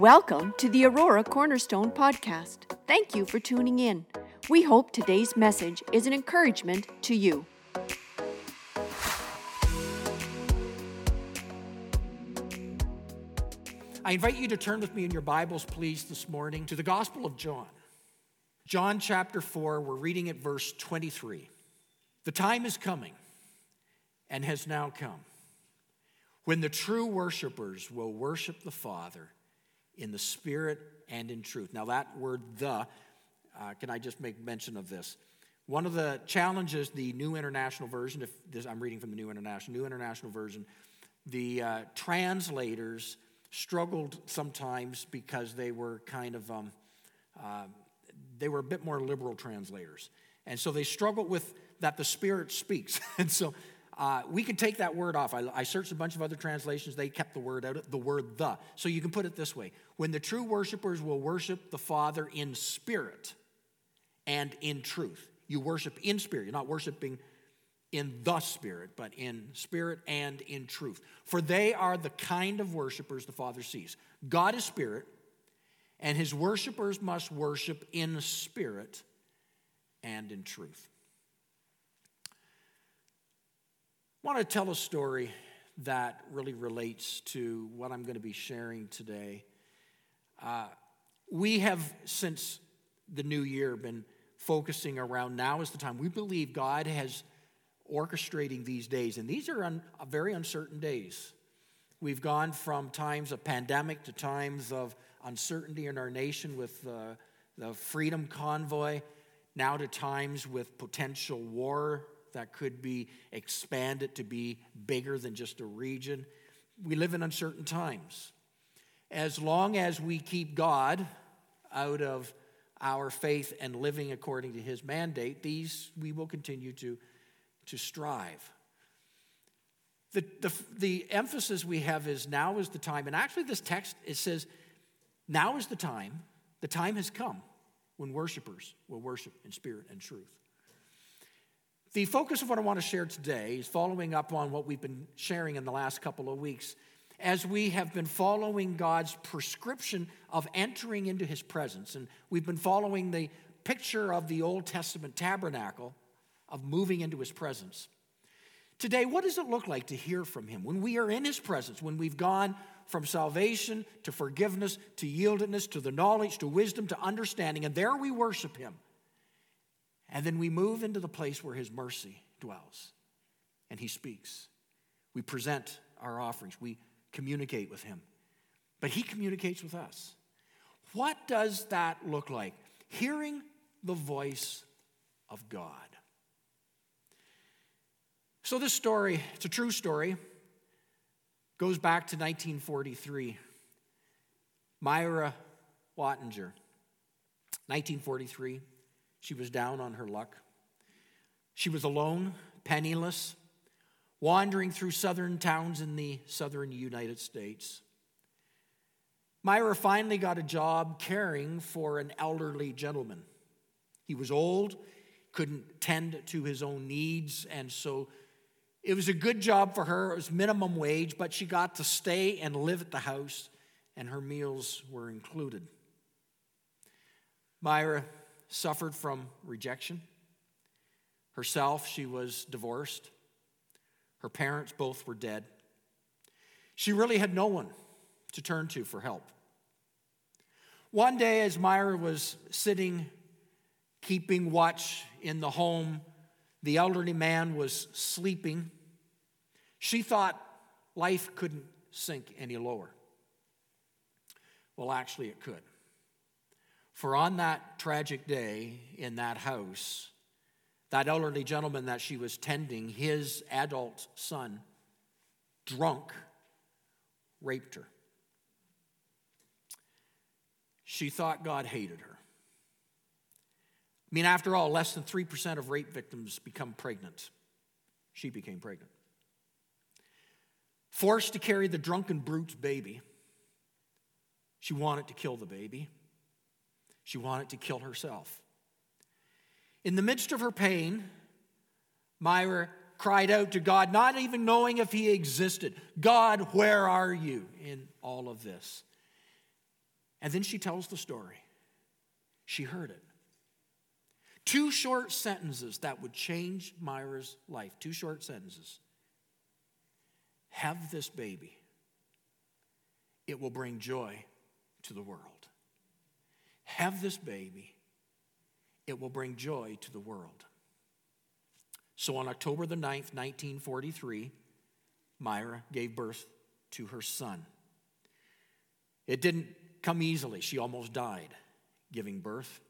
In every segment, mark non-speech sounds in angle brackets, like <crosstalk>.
Welcome to the Aurora Cornerstone Podcast. Thank you for tuning in. We hope today's message is an encouragement to you. I invite you to turn with me in your Bibles, please, this morning to the Gospel of John. John chapter 4, we're reading at verse 23. The time is coming and has now come when the true worshipers will worship the Father in the Spirit and in truth. Now, that word, the, uh, can I just make mention of this? One of the challenges, the New International Version, if this, I'm reading from the New International, New International Version, the uh, translators struggled sometimes because they were kind of, um, uh, they were a bit more liberal translators. And so they struggled with that the Spirit speaks. <laughs> and so uh, we could take that word off. I, I, searched a bunch of other translations. They kept the word out, the word the. So you can put it this way When the true worshipers will worship the Father in spirit and in truth. You worship in spirit. You're not worshiping in the Spirit, but in spirit and in truth. For they are the kind of worshipers the Father sees. God is spirit, and his worshipers must worship in spirit and in truth. I want to tell a story that really relates to what I'm going to be sharing today. Uh, we have, since the new year, been focusing around now is the time. We believe God has orchestrating these days, and these are un, very uncertain days. We've gone from times of pandemic to times of uncertainty in our nation with uh, the Freedom Convoy, now to times with potential war that could be expanded to be bigger than just a region. We live in uncertain times. As long as we keep God out of our faith and living according to his mandate, these we will continue to, to strive. The, the, the emphasis we have is now is the time, and actually, this text it says, now is the time, the time has come when worshipers will worship in spirit and truth. The focus of what I want to share today is following up on what we've been sharing in the last couple of weeks as we have been following God's prescription of entering into his presence. And we've been following the picture of the Old Testament tabernacle of moving into his presence. Today, what does it look like to hear from him when we are in his presence, when we've gone from salvation to forgiveness to yieldedness to the knowledge to wisdom to understanding, and there we worship him? And then we move into the place where His mercy dwells and He speaks. We present our offerings, we communicate with Him, but He communicates with us. What does that look like? Hearing the voice of God. So, this story, it's a true story, goes back to 1943. Myra Wattinger, 1943. She was down on her luck. She was alone, penniless, wandering through southern towns in the southern United States. Myra finally got a job caring for an elderly gentleman. He was old, couldn't tend to his own needs, and so it was a good job for her. It was minimum wage, but she got to stay and live at the house, and her meals were included. Myra suffered from rejection. Herself, she was divorced. Her parents both were dead. She really had no one to turn to for help. One day, as Myra was sitting keeping watch in the home, the elderly man was sleeping. She thought life couldn't sink any lower. Well, actually, it could. For on that tragic day in that house, that elderly gentleman that she was tending, his adult son, drunk, raped her. She thought God hated her. I mean, after all, less than 3% of rape victims become pregnant. She became pregnant. Forced to carry the drunken brute's baby, she wanted to kill the baby. She wanted to kill herself. In the midst of her pain, Myra cried out to God, not even knowing if he existed God, where are you in all of this? And then she tells the story. She heard it. Two short sentences that would change Myra's life. Two short sentences. Have this baby, it will bring joy to the world. Have this baby, it will bring joy to the world. So on October the 9th, 1943, Myra gave birth to her son. It didn't come easily. She almost died giving birth.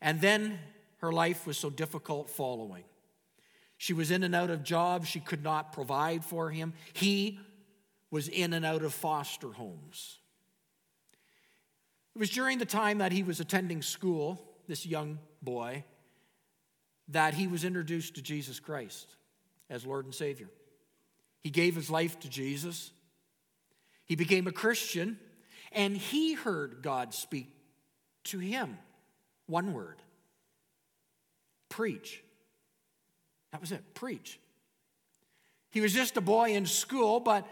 And then her life was so difficult following. She was in and out of jobs she could not provide for him. He was in and out of foster homes. It was during the time that he was attending school, this young boy, that he was introduced to Jesus Christ as Lord and Savior. He gave his life to Jesus. He became a Christian, and he heard God speak to him one word preach. That was it preach. He was just a boy in school, but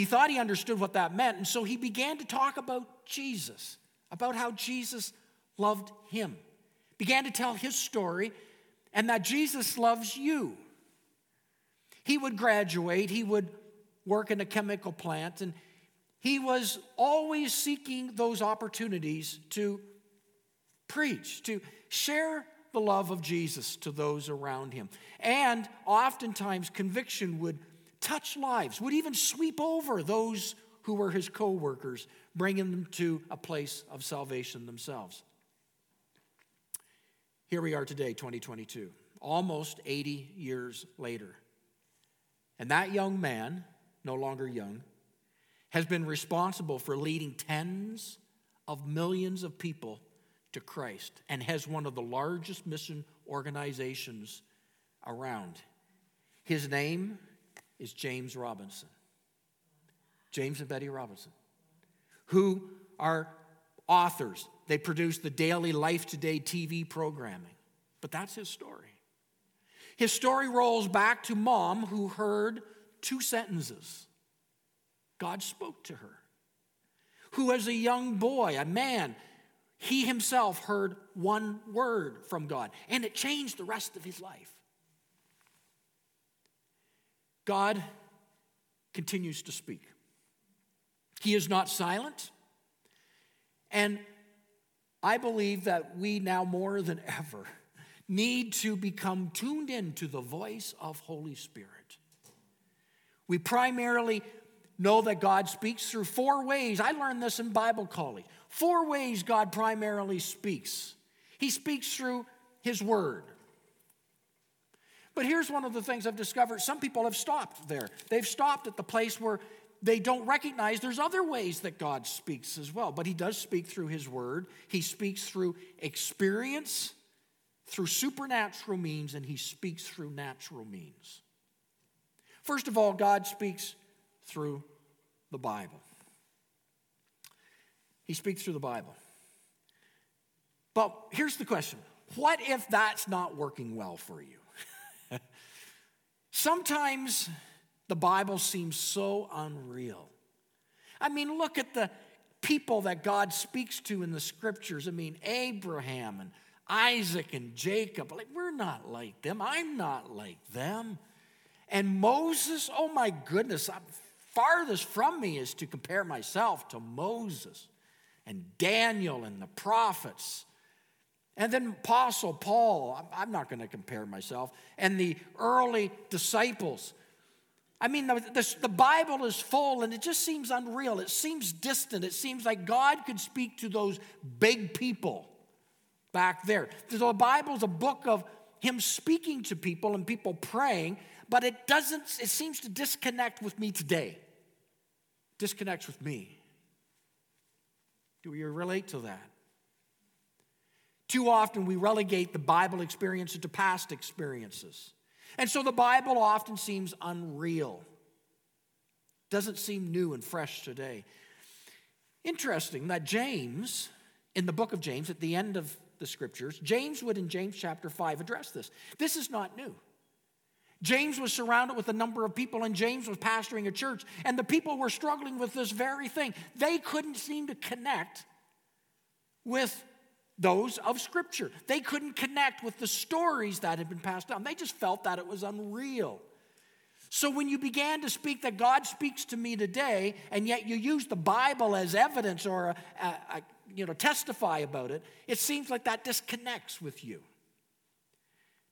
he thought he understood what that meant. And so he began to talk about Jesus, about how Jesus loved him, began to tell his story, and that Jesus loves you. He would graduate, he would work in a chemical plant, and he was always seeking those opportunities to preach, to share the love of Jesus to those around him. And oftentimes, conviction would touch lives, would even sweep over those who were his co workers, bringing them to a place of salvation themselves. Here we are today, 2022, almost 80 years later. And that young man, no longer young, has been responsible for leading tens of millions of people to Christ and has one of the largest mission organizations around. His name is James Robison. James and Betty Robison, who are authors. They produce the daily Life Today TV programming. But that's his story. His story rolls back to mom who heard two sentences. God spoke to her. Who, as a young boy, a man, he himself heard one word from God, and it changed the rest of his life. God continues to speak. He is not silent. And I believe that we now more than ever need to become tuned in to the voice of Holy Spirit. We primarily know that God speaks through four ways. I learned this in Bible college. Four ways God primarily speaks He speaks through His Word. But here's one of the things I've discovered some people have stopped there. They've stopped at the place where they don't recognize there's other ways that God speaks as well. But He does speak through His Word, He speaks through experience, through supernatural means, and He speaks through natural means. First of all, God speaks through the Bible. He speaks through the Bible. But here's the question what if that's not working well for you? Sometimes the Bible seems so unreal. I mean, look at the people that God speaks to in the scriptures. I mean, Abraham and Isaac and Jacob. Like, we're not like them. I'm not like them. And Moses, oh my goodness, farthest from me is to compare myself to Moses and Daniel and the prophets. And then Apostle Paul, I'm not going to compare myself, and the early disciples. I mean, the, the, the, Bible is full and it just seems unreal. It seems distant. It seems like God could speak to those big people back there. The Bible is a book of Him speaking to people and people praying, but it doesn't, it seems to disconnect with me today. Disconnects with me. Do we relate to that? Too often we relegate the Bible experiences to past experiences. And so the Bible often seems unreal, doesn't seem new and fresh today. Interesting that James, in the book of James, at the end of the scriptures, James would in James chapter 5 address this. This is not new. James was surrounded with a number of people, and James was pastoring a church, and the people were struggling with this very thing. They couldn't seem to connect with those of Scripture. They couldn't connect with the stories that had been passed down. They just felt that it was unreal. So when you began to speak that God speaks to me today, and yet you use the Bible as evidence or a, a, a, you know testify about it, it seems like that disconnects with you.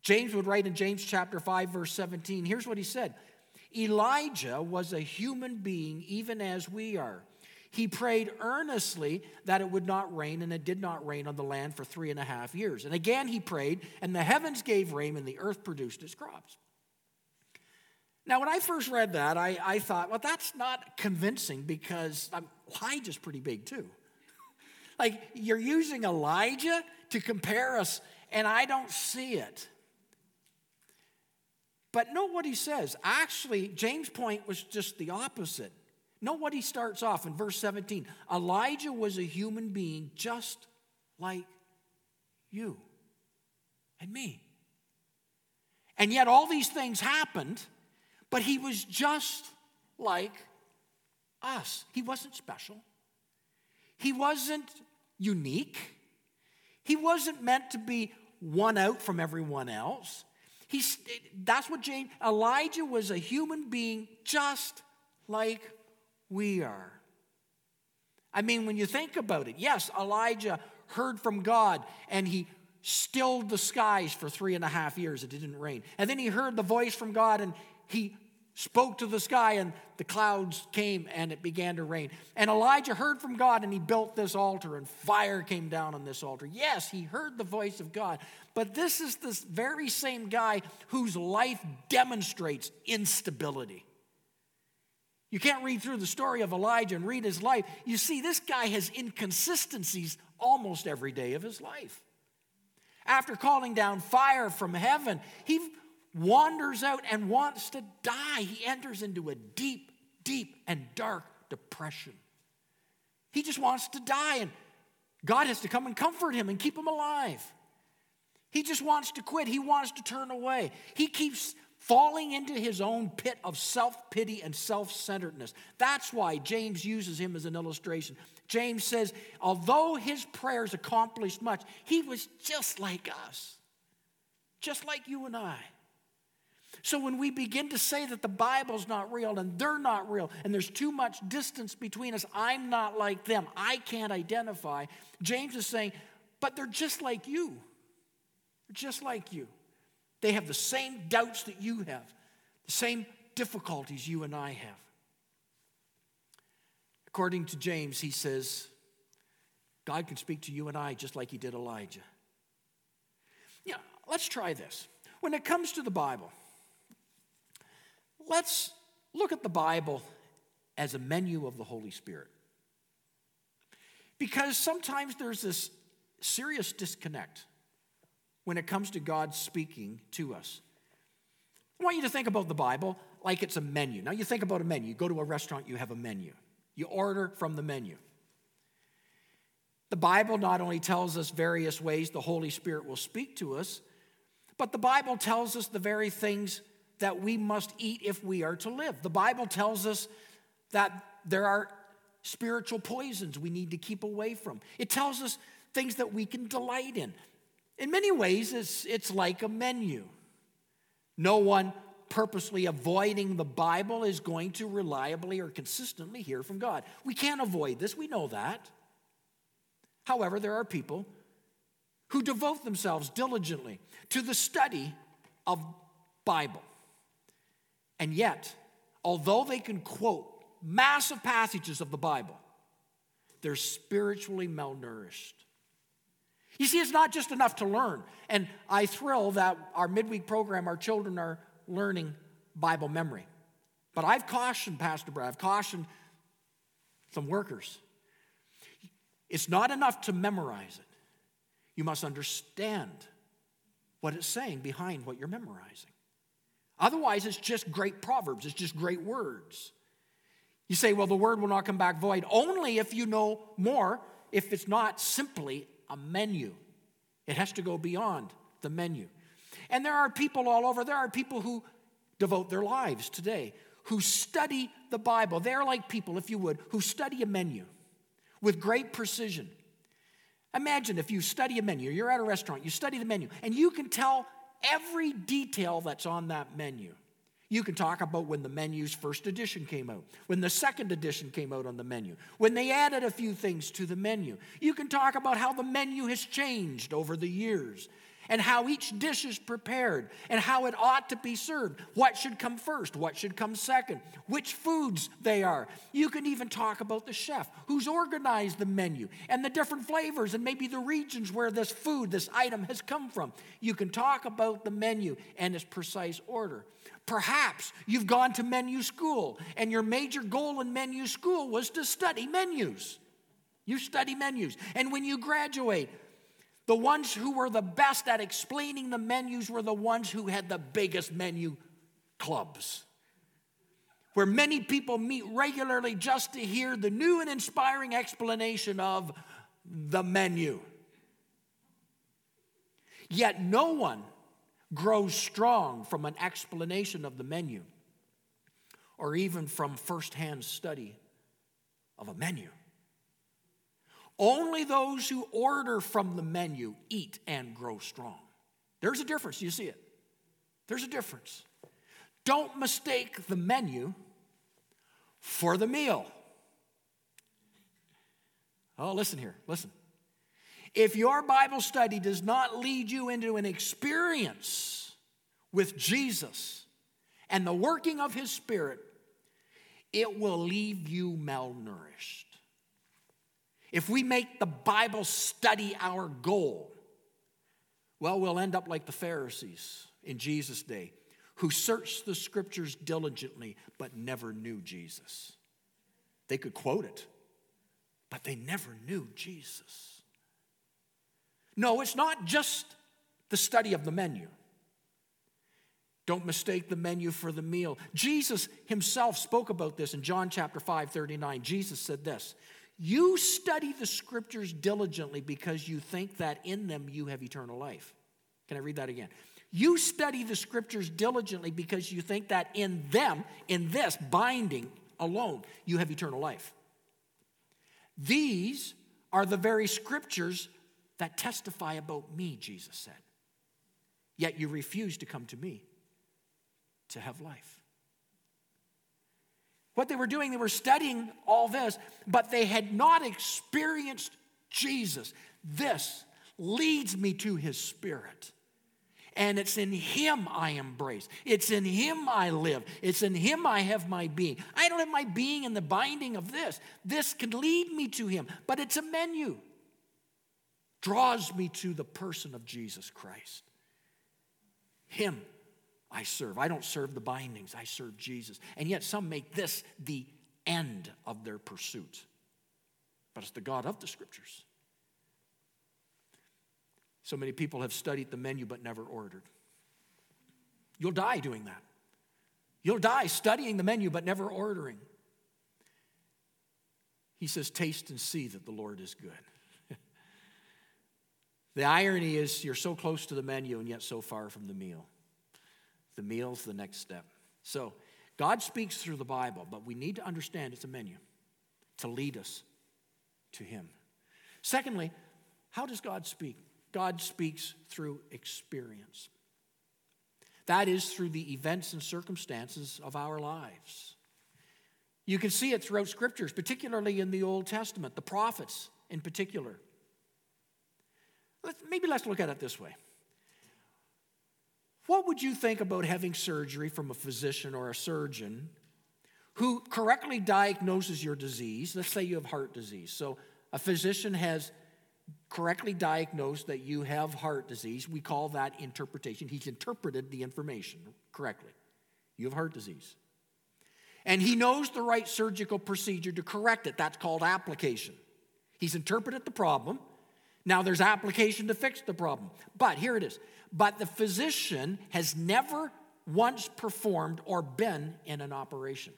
James would write in James chapter 5 verse 17. Here's what he said. Elijah was a human being even as we are. He prayed earnestly that it would not rain, and it did not rain on the land for three and a half years. And again he prayed, and the heavens gave rain, and the earth produced its crops. Now, when I first read that, I, I thought, well, that's not convincing because um, Elijah's pretty big too. like, you're using Elijah to compare us, and I don't see it. But note what he says. Actually, James' point was just the opposite. Note what he starts off in verse 17 Elijah was a human being just like you and me. And yet, all these things happened but he was just like us. He wasn't special, he wasn't unique, he wasn't meant to be one out from everyone else. He's, that's what James, Elijah was a human being just like we are. I mean, when you think about it, yes, Elijah heard from God and he stilled the skies for three and a half years. It didn't rain. And then he heard the voice from God and he spoke to the sky and the clouds came and it began to rain. And Elijah heard from God and he built this altar and fire came down on this altar. Yes, he heard the voice of God. But this is this very same guy whose life demonstrates instability. You can't read through the story of Elijah and read his life. You see, this guy has inconsistencies almost every day of his life. After calling down fire from heaven, he wanders out and wants to die. He enters into a deep, deep, and dark depression. He just wants to die, and God has to come and comfort him and keep him alive. He just wants to quit. He wants to turn away. He keeps falling into his own pit of self pity and self centeredness. That's why James uses him as an illustration. James says, although his prayers accomplished much, he was just like us, just like you and I. So when we begin to say that the Bible's not real and they're not real and there's too much distance between us, I'm not like them, I can't identify, James is saying, but they're just like you. They're just like you. They have the same doubts that you have, the same difficulties you and I have. According to James, he says, God can speak to you and I just like he did Elijah. Yeah, let's try this. When it comes to the Bible, let's look at the Bible as a menu of the Holy Spirit. Because sometimes there's this serious disconnect when it comes to God speaking to us. I want you to think about the Bible like it's a menu. Now, you think about a menu. You go to a restaurant, you have a menu. You order from the menu. The Bible not only tells us various ways the Holy Spirit will speak to us, but the Bible tells us the very things that we must eat if we are to live. The Bible tells us that there are spiritual poisons we need to keep away from. It tells us things that we can delight in. In many ways, it's, it's like a menu. No one purposely avoiding the Bible is going to reliably or consistently hear from God. We can't avoid this, we know that. However, there are people who devote themselves diligently to the study of Bible. And yet, although they can quote massive passages of the Bible, they're spiritually malnourished. You see, it's not just enough to learn. And I thrill that our midweek program, our children are learning Bible memory. But I've cautioned, Pastor Brad, I've cautioned some workers. It's not enough to memorize it, you must understand what it's saying behind what you're memorizing. Otherwise, it's just great proverbs, it's just great words. You say, well, the word will not come back void. Only if you know more, if it's not simply a menu. It has to go beyond the menu. And there are people all over, there are people who devote their lives today who study the Bible. They're like people, if you would, who study a menu with great precision. Imagine if you study a menu, you're at a restaurant, you study the menu, and you can tell every detail that's on that menu. You can talk about when the menu's first edition came out, when the second edition came out on the menu, when they added a few things to the menu. You can talk about how the menu has changed over the years and how each dish is prepared and how it ought to be served. What should come first? What should come second? Which foods they are. You can even talk about the chef who's organized the menu and the different flavors and maybe the regions where this food, this item has come from. You can talk about the menu and its precise order. Perhaps you've gone to menu school and your major goal in menu school was to study menus. You study menus. And when you graduate, the ones who were the best at explaining the menus were the ones who had the biggest menu clubs, where many people meet regularly just to hear the new and inspiring explanation of the menu. Yet no one grows strong from an explanation of the menu or even from firsthand study of a menu. Only those who order from the menu eat and grow strong. There's a difference. You see it? There's a difference. Don't mistake the menu for the meal. Oh, listen here, listen. If your Bible study does not lead you into an experience with Jesus and the working of His Spirit, it will leave you malnourished. If we make the Bible study our goal, well, we'll end up like the Pharisees in Jesus' day, who searched the scriptures diligently but never knew Jesus. They could quote it, but they never knew Jesus. No, it's not just the study of the menu. Don't mistake the menu for the meal. Jesus himself spoke about this in John chapter 5, 39. Jesus said this you study the scriptures diligently because you think that in them you have eternal life. Can I read that again? You study the scriptures diligently because you think that in them, in this binding alone, you have eternal life. These are the very scriptures that testify about me, Jesus said. Yet you refuse to come to me to have life. What they were doing, they were studying all this, but they had not experienced Jesus. This leads me to his spirit. And it's in him I embrace. It's in him I live. It's in him I have my being. I don't have my being in the binding of this. This can lead me to him, but it's a menu. Draws me to the person of Jesus Christ. Him I serve. I don't serve the bindings, I serve Jesus. And yet some make this the end of their pursuit. But it's the God of the scriptures. So many people have studied the menu but never ordered. You'll die doing that. You'll die studying the menu but never ordering. He says, Taste and see that the Lord is good. <laughs> the irony is, you're so close to the menu and yet so far from the meal. The meal's the next step. So, God speaks through the Bible, but we need to understand it's a menu to lead us to Him. Secondly, how does God speak? God speaks through experience. That is through the events and circumstances of our lives. You can see it throughout scriptures, particularly in the Old Testament, the prophets in particular. Let's, maybe let's look at it this way. What would you think about having surgery from a physician or a surgeon who correctly diagnoses your disease? Let's say you have heart disease. So, a physician has correctly diagnosed that you have heart disease. We call that interpretation. He's interpreted the information correctly. You have heart disease. And he knows the right surgical procedure to correct it. That's called application. He's interpreted the problem. Now there's application to fix the problem. But here it is but the physician has never once performed or been in an operation.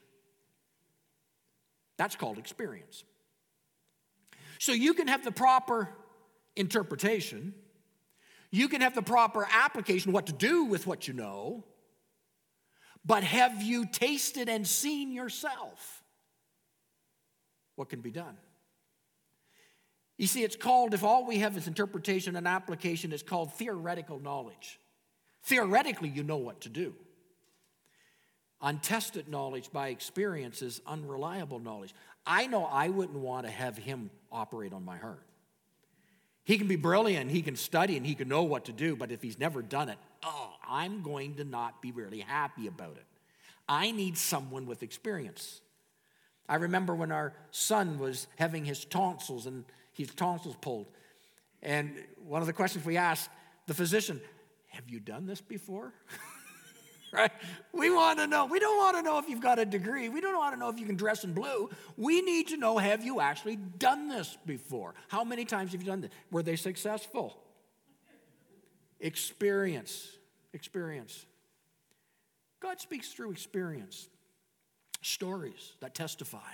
That's called experience. So you can have the proper interpretation, you can have the proper application, what to do with what you know, But have you tasted and seen yourself what can be done? You see, it's called, if all we have is interpretation and application, it's called theoretical knowledge. Theoretically, you know what to do. Untested knowledge by experience is unreliable knowledge. I know I wouldn't want to have him operate on my heart. He can be brilliant, he can study, and he can know what to do, but if he's never done it, oh, I'm going to not be really happy about it. I need someone with experience. I remember when our son was having his tonsils and his tonsils pulled. And one of the questions we asked the physician, Have you done this before? <laughs> right? We want to know. We don't want to know if you've got a degree. We don't want to know if you can dress in blue. We need to know have you actually done this before? How many times have you done this? Were they successful? Experience. Experience. God speaks through experience, stories that testify,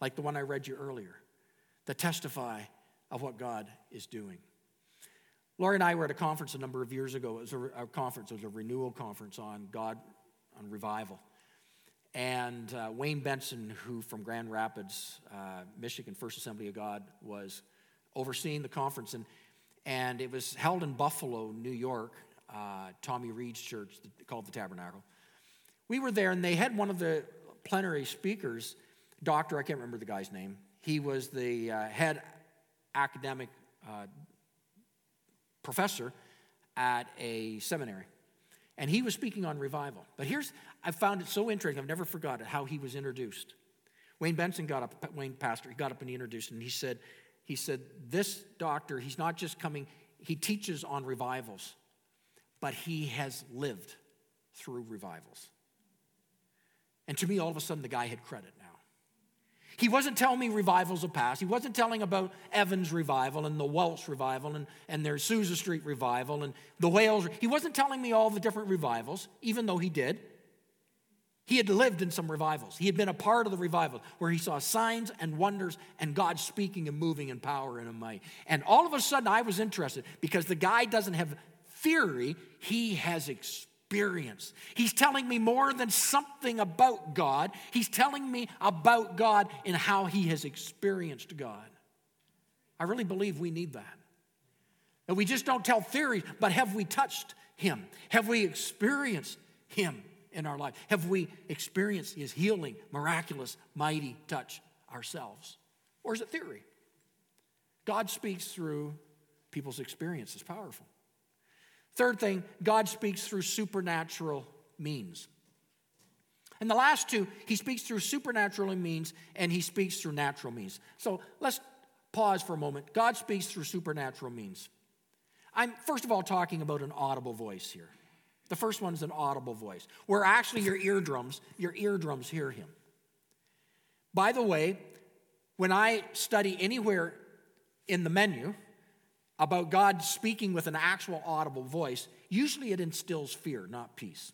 like the one I read you earlier, that testify of what God is doing. Lori and I were at a conference a number of years ago. It was a, a conference, it was a renewal conference on God, on revival. And uh, Wayne Benson, who from Grand Rapids, uh, Michigan, First Assembly of God, was overseeing the conference. And, and it was held in Buffalo, New York, uh, Tommy Reid's church called the Tabernacle. We were there, and they had one of the plenary speakers, doctor, I can't remember the guy's name. He was the uh, head academic uh, professor at a seminary. And he was speaking on revival. But here's, I found it so interesting, I've never forgotten how he was introduced. Wayne Benson got up, Wayne Pastor, he got up and he introduced, and he said, he said, this doctor, he's not just coming, he teaches on revivals, but he has lived through revivals. And to me, all of a sudden, the guy had credit. He wasn't telling me revivals of past. He wasn't telling about Evans revival and the Welsh revival and, and their Azusa Street revival and the Wales. He wasn't telling me all the different revivals, even though he did. He had lived in some revivals. He had been a part of the revival where he saw signs and wonders and God speaking and moving in power and in might. And all of a sudden, I was interested because the guy doesn't have theory, he has experience experience. He's telling me more than something about God. He's telling me about God and how he has experienced God. I really believe we need that. And we just don't tell theories, but have we touched him? Have we experienced him in our life? Have we experienced his healing, miraculous, mighty touch ourselves? Or is it theory? God speaks through people's experience. It's powerful. Third thing, God speaks through supernatural means. And the last two, he speaks through supernatural means and he speaks through natural means. So let's pause for a moment. God speaks through supernatural means. I'm first of all talking about an audible voice here. The first one is an audible voice, where actually your eardrums, your eardrums hear him. By the way, when I study anywhere in the menu, about God speaking with an actual audible voice, usually it instills fear, not peace.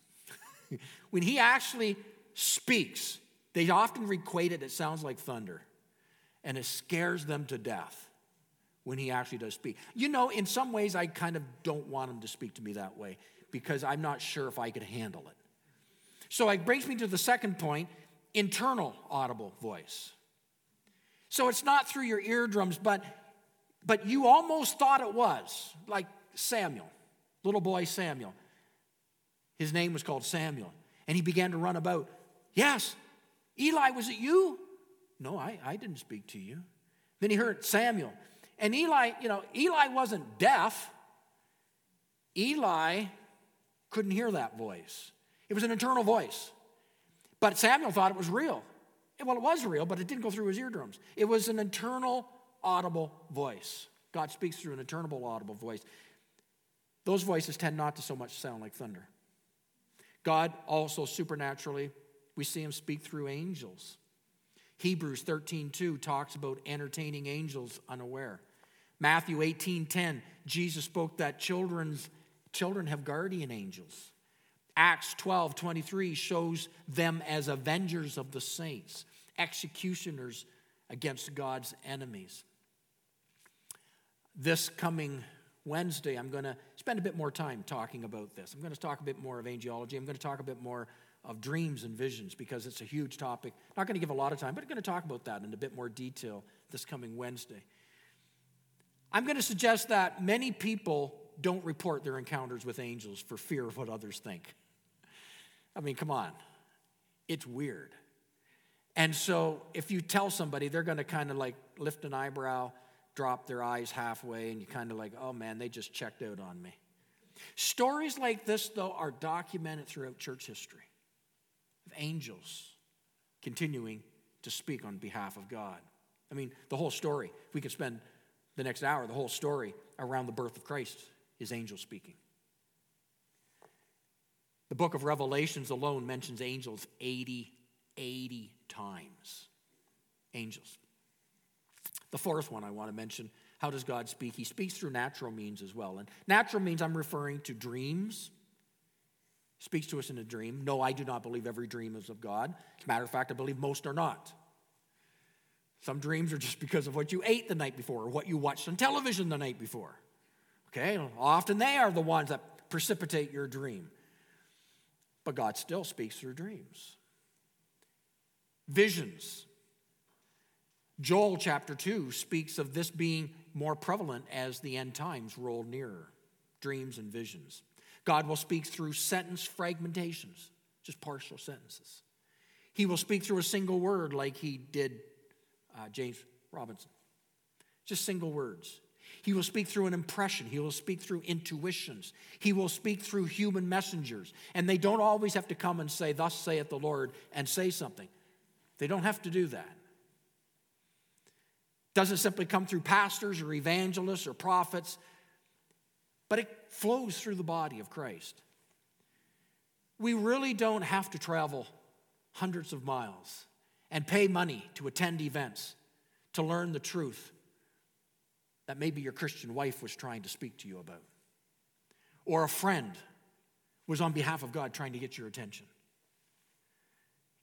<laughs> when He actually speaks, they often equate it, it sounds like thunder, and it scares them to death when He actually does speak. You know, in some ways, I kind of don't want Him to speak to me that way because I'm not sure if I could handle it. So it brings me to the second point internal audible voice. So it's not through your eardrums, but but you almost thought it was, like Samuel, little boy Samuel. His name was called Samuel. And he began to run about. Yes, Eli, was it you? No, I, I didn't speak to you. Then he heard Samuel. And Eli, you know, Eli wasn't deaf. Eli couldn't hear that voice. It was an internal voice. But Samuel thought it was real. Well, it was real, but it didn't go through his eardrums. It was an internal audible voice. God speaks through an eternal audible voice. Those voices tend not to so much sound like thunder. God also supernaturally, we see him speak through angels. Hebrews 13:2 talks about entertaining angels unaware. Matthew 18:10, Jesus spoke that children's children have guardian angels. Acts 12:23 shows them as avengers of the saints, executioners against God's enemies this coming Wednesday, I'm going to spend a bit more time talking about this. I'm going to talk a bit more of angelology. I'm going to talk a bit more of dreams and visions because it's a huge topic. Not going to give a lot of time, but I'm going to talk about that in a bit more detail this coming Wednesday. I'm going to suggest that many people don't report their encounters with angels for fear of what others think. I mean, come on. It's weird. And so if you tell somebody, they're going to kind of like lift an eyebrow, drop their eyes halfway, and you kind of like, oh man, they just checked out on me. Stories like this, though, are documented throughout church history of angels continuing to speak on behalf of God. I mean, the whole story, if we could spend the next hour, the whole story around the birth of Christ is angels speaking. The book of Revelations alone mentions angels 80, 80 times. Angels. The fourth one I want to mention how does God speak? He speaks through natural means as well. And natural means I'm referring to dreams. speaks to us in a dream. No, I do not believe every dream is of God. As a matter of fact, I believe most are not. Some dreams are just because of what you ate the night before or what you watched on television the night before. Okay, often they are the ones that precipitate your dream. But God still speaks through dreams. Visions. Joel chapter 2 speaks of this being more prevalent as the end times roll nearer dreams and visions. God will speak through sentence fragmentations, just partial sentences. He will speak through a single word like he did uh, James Robison. Just single words. He will speak through an impression. He will speak through intuitions. He will speak through human messengers. And they don't always have to come and say, Thus saith the Lord, and say something. They don't have to do that. Doesn't simply come through pastors or evangelists or prophets, but it flows through the body of Christ. We really don't have to travel hundreds of miles and pay money to attend events to learn the truth that maybe your Christian wife was trying to speak to you about, or a friend was on behalf of God trying to get your attention.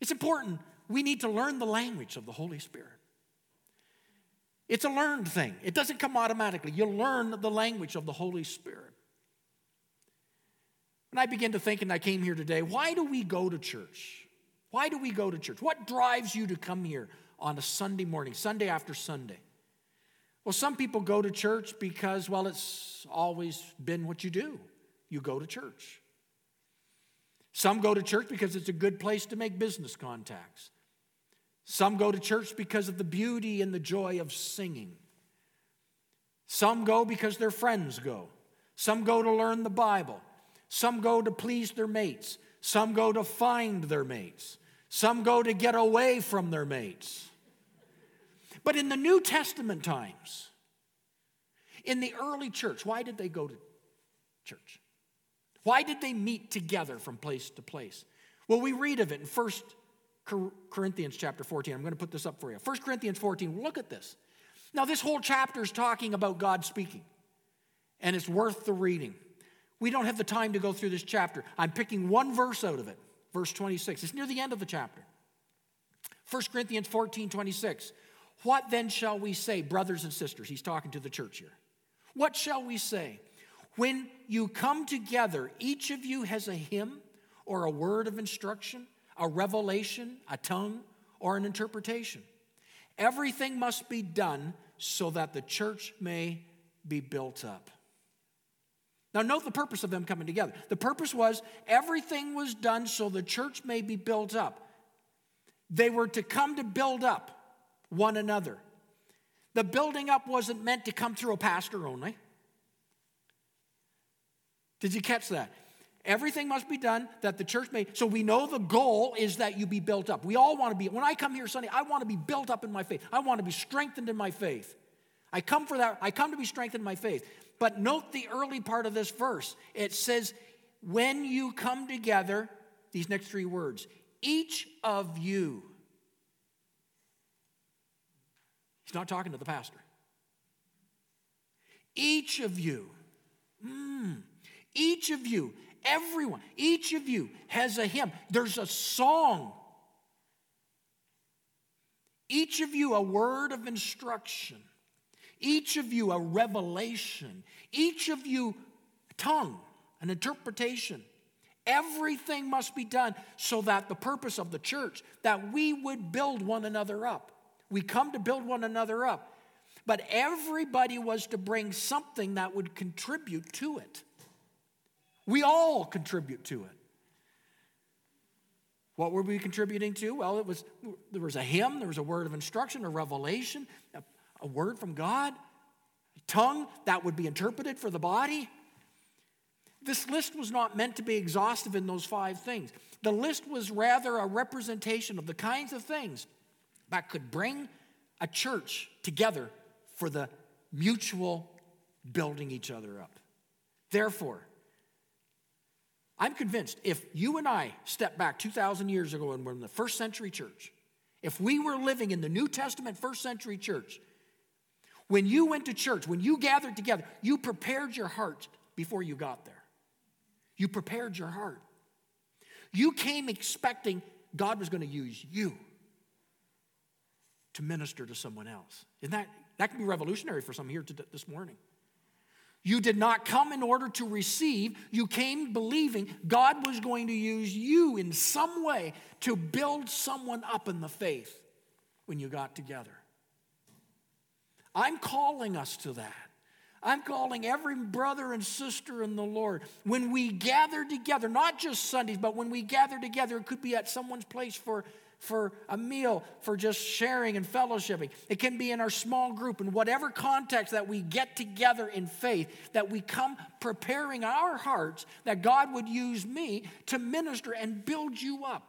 It's important. We need to learn the language of the Holy Spirit. It's a learned thing, it doesn't come automatically. You learn the language of the Holy Spirit. And I begin to think, and I came here today, why do we go to church? Why do we go to church? What drives you to come here on a Sunday morning, Sunday after Sunday? Well, some people go to church because, well, it's always been what you do. You go to church. Some go to church because it's a good place to make business contacts. Some go to church because of the beauty and the joy of singing. Some go because their friends go. Some go to learn the Bible. Some go to please their mates. Some go to find their mates. Some go to get away from their mates. But in the New Testament times, in the early church, why did they go to church? Why did they meet together from place to place? Well, we read of it in 1 Corinthians chapter 14. I'm going to put this up for you. 1 Corinthians 14, look at this. Now, this whole chapter is talking about God speaking, and it's worth the reading. We don't have the time to go through this chapter. I'm picking one verse out of it, verse 26. It's near the end of the chapter. 1 Corinthians 14, 26. What then shall we say, brothers and sisters? He's talking to the church here. What shall we say? When you come together, each of you has a hymn or a word of instruction, a revelation, a tongue, or an interpretation. Everything must be done so that the church may be built up. Now, note the purpose of them coming together. The purpose was everything was done so the church may be built up. They were to come to build up one another. The building up wasn't meant to come through a pastor only. Did you catch that? Everything must be done that the church may. So we know the goal is that you be built up. We all want to be. When I come here Sunday, I want to be built up in my faith. I want to be strengthened in my faith. I come for that. I come to be strengthened in my faith. But note the early part of this verse. It says, when you come together, these next three words, each of you He's not talking to the pastor. Each of you, mm, each of you, everyone, each of you has a hymn. There's a song. Each of you a word of instruction. Each of you a revelation. Each of you tongue, an interpretation. Everything must be done so that the purpose of the church, that we would build one another up. We come to build one another up. But everybody was to bring something that would contribute to it. We all contribute to it. What were we contributing to? Well, it was there was a hymn, there was a word of instruction, a revelation, a, a word from God, a tongue that would be interpreted for the body. This list was not meant to be exhaustive in those five things. The list was rather a representation of the kinds of things that could bring a church together for the mutual building each other up. Therefore, I'm convinced if you and I step back 2,000 years ago and we're in the first century church, if we were living in the New Testament first century church, when you went to church, when you gathered together, you prepared your heart before you got there. You prepared your heart. You came expecting God was going to use you to minister to someone else. Isn't that, that can be revolutionary for some here this morning. You did not come in order to receive. You came believing God was going to use you in some way to build someone up in the faith when you got together. I'm calling us to that. I'm calling every brother and sister in the Lord. When we gather together, not just Sundays, but when we gather together, it could be at someone's place for for a meal, for just sharing and fellowshipping. It can be in our small group, in whatever context that we get together in faith, that we come preparing our hearts that God would use me to minister and build you up.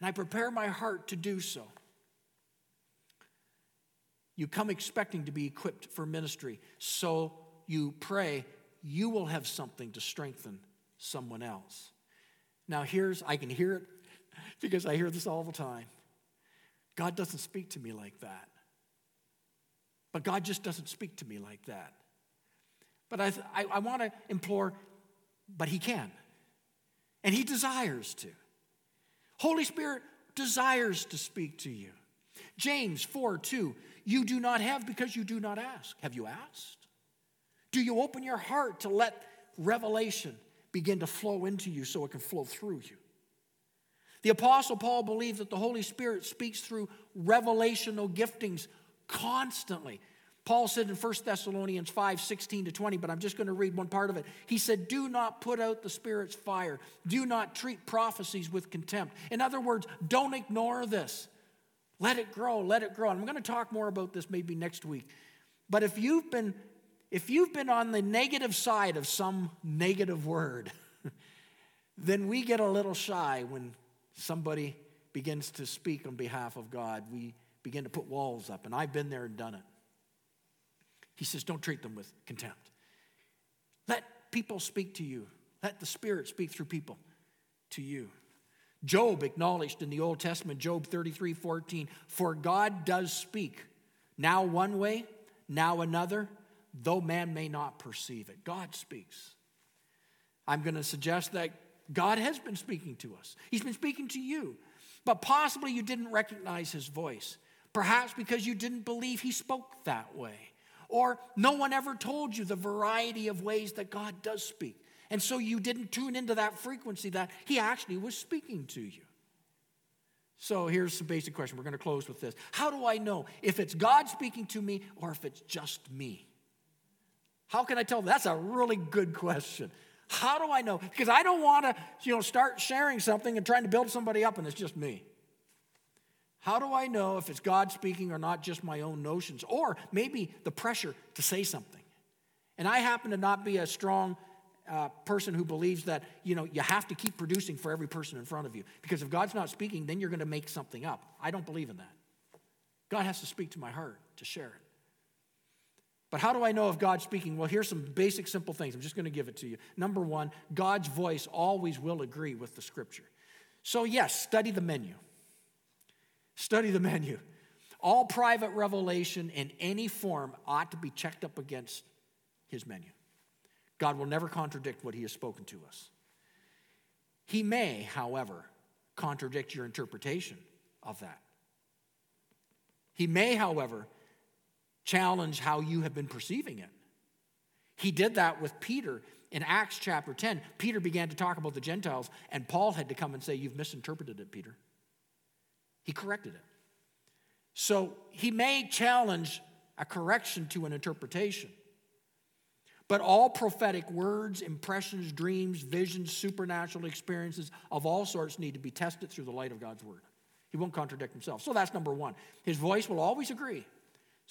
And I prepare my heart to do so. You come expecting to be equipped for ministry, so you pray you will have something to strengthen someone else. Now, here's, I can hear it <laughs> because I hear this all the time. God doesn't speak to me like that. But God just doesn't speak to me like that. But I, I, I want to implore, but He can. And He desires to. Holy Spirit desires to speak to you. James 4 2, you do not have because you do not ask. Have you asked? Do you open your heart to let revelation begin to flow into you so it can flow through you? The Apostle Paul believed that the Holy Spirit speaks through revelational giftings constantly. Paul said in 1 Thessalonians 5 16 to 20, but I'm just going to read one part of it. He said, Do not put out the Spirit's fire. Do not treat prophecies with contempt. In other words, don't ignore this. Let it grow, let it grow. And I'm going to talk more about this maybe next week. But if you've been if you've been on the negative side of some negative word, <laughs> then we get a little shy when somebody begins to speak on behalf of God, we begin to put walls up. And I've been there and done it. He says, don't treat them with contempt. Let people speak to you. Let the Spirit speak through people to you. Job acknowledged in the Old Testament, Job 33 14, for God does speak, now one way, now another, though man may not perceive it. God speaks. I'm going to suggest that God has been speaking to us, He's been speaking to you. But possibly you didn't recognize His voice. Perhaps because you didn't believe He spoke that way. Or no one ever told you the variety of ways that God does speak. And so you didn't tune into that frequency that He actually was speaking to you. So here's some basic question. We're going to close with this. How do I know if it's God speaking to me or if it's just me? How can I tell? That's a really good question. How do I know? Because I don't want to, you know, start sharing something and trying to build somebody up and it's just me. How do I know if it's God speaking or not just my own notions or maybe the pressure to say something? And I happen to not be a strong uh, person who believes that, you know, you have to keep producing for every person in front of you. Because if God's not speaking, then you're going to make something up. I don't believe in that. God has to speak to my heart to share it. But how do I know if God's speaking? Well, here's some basic, simple things. I'm just going to give it to you. Number one, God's voice always will agree with the scripture. So, yes, study the menu. Study the menu. All private revelation in any form ought to be checked up against his menu. God will never contradict what he has spoken to us. He may, however, contradict your interpretation of that. He may, however, challenge how you have been perceiving it. He did that with Peter in Acts chapter 10, Peter began to talk about the Gentiles, and Paul had to come and say, You've misinterpreted it, Peter. He corrected it. So he may challenge a correction to an interpretation. But all prophetic words, impressions, dreams, visions, supernatural experiences of all sorts need to be tested through the light of God's word. He won't contradict himself. So that's number one. His voice will always agree.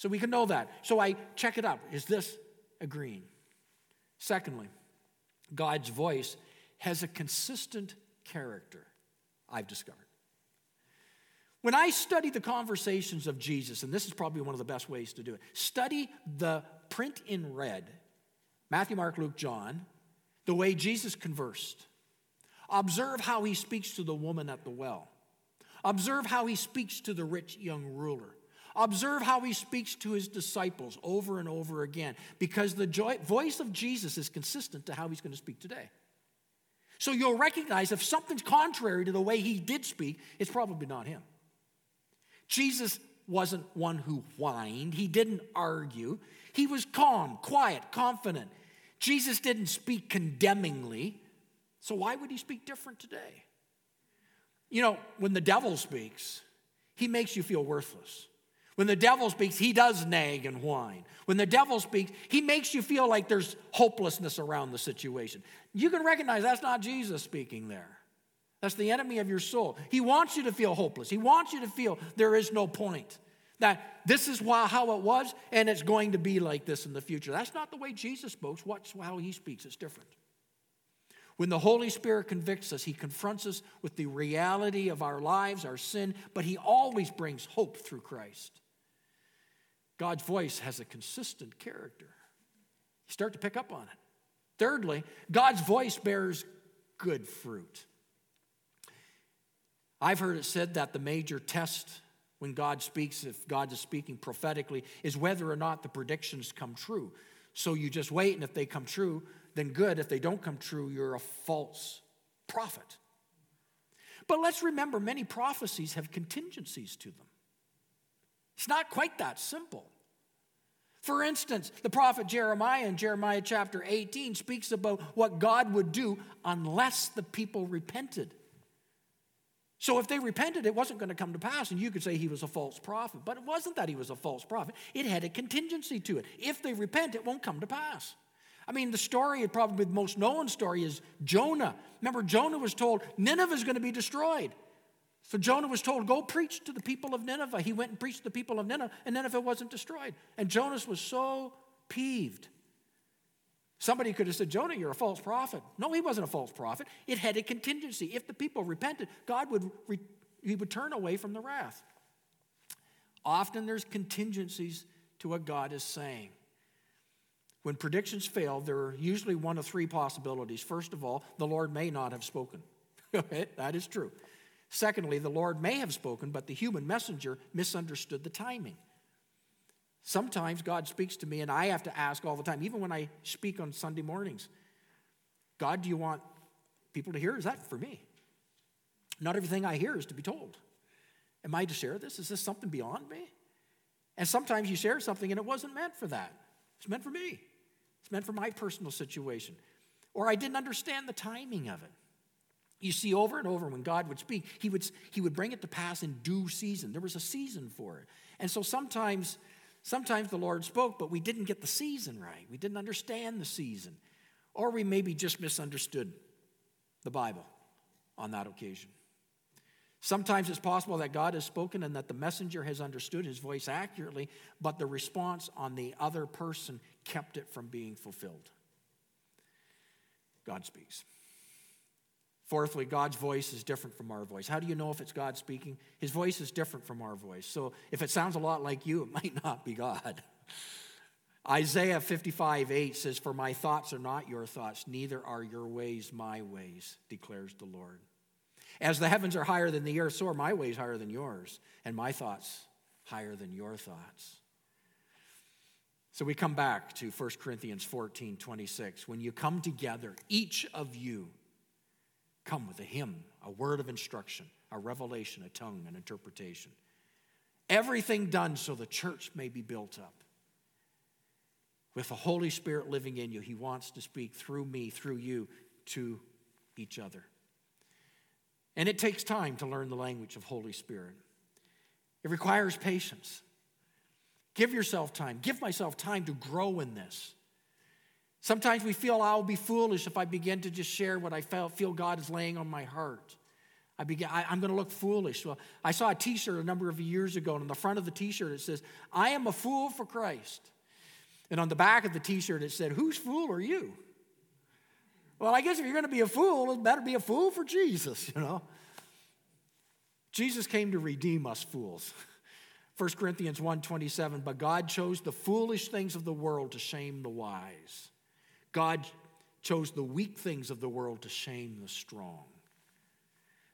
So we can know that. So I check it up. Is this agreeing? Secondly, God's voice has a consistent character, I've discovered. When I study the conversations of Jesus, and this is probably one of the best ways to do it, study the print in red Matthew, Mark, Luke, John the way Jesus conversed. Observe how he speaks to the woman at the well. Observe how he speaks to the rich young ruler. Observe how he speaks to his disciples over and over again because the joy, voice of Jesus is consistent to how he's going to speak today. So you'll recognize if something's contrary to the way he did speak, it's probably not him. Jesus wasn't one who whined, he didn't argue. He was calm, quiet, confident. Jesus didn't speak condemningly. So why would he speak different today? You know, when the devil speaks, he makes you feel worthless. When the devil speaks, he does nag and whine. When the devil speaks, he makes you feel like there's hopelessness around the situation. You can recognize that's not Jesus speaking there. That's the enemy of your soul. He wants you to feel hopeless. He wants you to feel there is no point. That this is why, how it was, and it's going to be like this in the future. That's not the way Jesus spoke. Watch how he speaks. It's different. When the Holy Spirit convicts us, He confronts us with the reality of our lives, our sin, but He always brings hope through Christ. God's voice has a consistent character. You start to pick up on it. Thirdly, God's voice bears good fruit. I've heard it said that the major test when God speaks, if God is speaking prophetically, is whether or not the predictions come true. So you just wait, and if they come true, then good. If they don't come true, you're a false prophet. But let's remember many prophecies have contingencies to them. It's not quite that simple. For instance, the prophet Jeremiah in Jeremiah chapter 18 speaks about what God would do unless the people repented. So if they repented, it wasn't going to come to pass, and you could say he was a false prophet. But it wasn't that he was a false prophet, it had a contingency to it. If they repent, it won't come to pass. I mean, the story, probably the most known story, is Jonah. Remember, Jonah was told Nineveh is going to be destroyed. So Jonah was told, Go preach to the people of Nineveh. He went and preached to the people of Nineveh, and Nineveh wasn't destroyed. And Jonas was so peeved. Somebody could have said, Jonah, you're a false prophet. No, he wasn't a false prophet. It had a contingency. If the people repented, God would, re- he would turn away from the wrath. Often there's contingencies to what God is saying. When predictions fail, there are usually one of three possibilities. First of all, the Lord may not have spoken. <laughs> that is true. Secondly, the Lord may have spoken, but the human messenger misunderstood the timing. Sometimes God speaks to me, and I have to ask all the time, even when I speak on Sunday mornings God, do you want people to hear? Is that for me? Not everything I hear is to be told. Am I to share this? Is this something beyond me? And sometimes you share something and it wasn't meant for that, it's meant for me. It's meant for my personal situation. Or I didn't understand the timing of it. You see, over and over when God would speak, he would, he would bring it to pass in due season. There was a season for it. And so sometimes, sometimes the Lord spoke, but we didn't get the season right. We didn't understand the season. Or we maybe just misunderstood the Bible on that occasion. Sometimes it's possible that God has spoken and that the messenger has understood his voice accurately, but the response on the other person kept it from being fulfilled. God speaks. Fourthly, God's voice is different from our voice. How do you know if it's God speaking? His voice is different from our voice. So if it sounds a lot like you, <laughs> it might not be God. Isaiah 55 8 says, For my thoughts are not your thoughts, neither are your ways my ways, declares the Lord. As the heavens are higher than the earth, so are my ways higher than yours, and my thoughts higher than your thoughts. So we come back to 1 Corinthians 14 26. When you come together, each of you come with a hymn, a word of instruction, a revelation, a tongue, an interpretation. Everything done so the church may be built up. with the Holy Spirit living in you, He wants to speak through me, through you, to each other. And it takes time to learn the language of Holy Spirit. It requires patience. Give yourself time. Give myself time to grow in this. Sometimes we feel I'll be foolish if I begin to just share what I feel God is laying on my heart. I begin, I, am going to look foolish. Well, I saw a t shirt a number of years ago, and on the front of the t shirt it says, I am a fool for Christ. And on the back of the t shirt it said, Whose fool are you? Well, I guess if you're going to be a fool, it better be a fool for Jesus, you know. Jesus came to redeem us fools. <laughs> 1 Corinthians 1:27 but God chose the foolish things of the world to shame the wise. God chose the weak things of the world to shame the strong.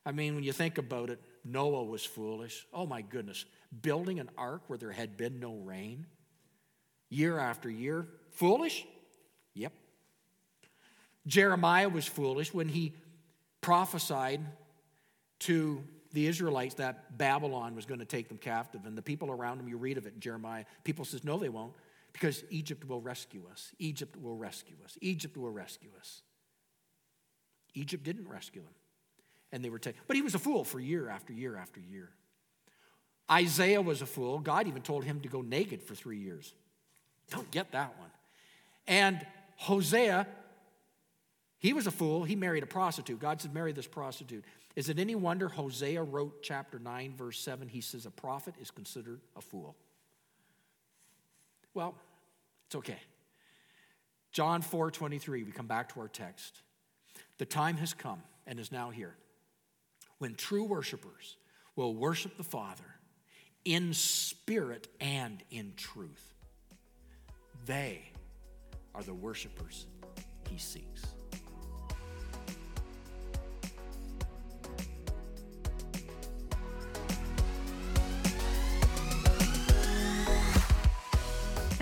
I mean, when you think about it, Noah was foolish. Oh my goodness. Building an ark where there had been no rain, year after year. Foolish? Yep. Jeremiah was foolish when he prophesied to the Israelites that Babylon was going to take them captive. And the people around him, you read of it in Jeremiah, people says, no, they won't, because Egypt will rescue us. Egypt will rescue us. Egypt will rescue us. Egypt didn't rescue them and they were taken. But he was a fool for year after year after year. Isaiah was a fool. God even told him to go naked for three years. Don't get that one. And Hosea, he was a fool. He married a prostitute. God said, Marry this prostitute. Is it any wonder Hosea wrote chapter 9, verse 7? He says, A prophet is considered a fool. Well, it's okay. John 4 23, we come back to our text. The time has come and is now here when true worshipers will worship the Father in spirit and in truth. They are the worshipers he seeks.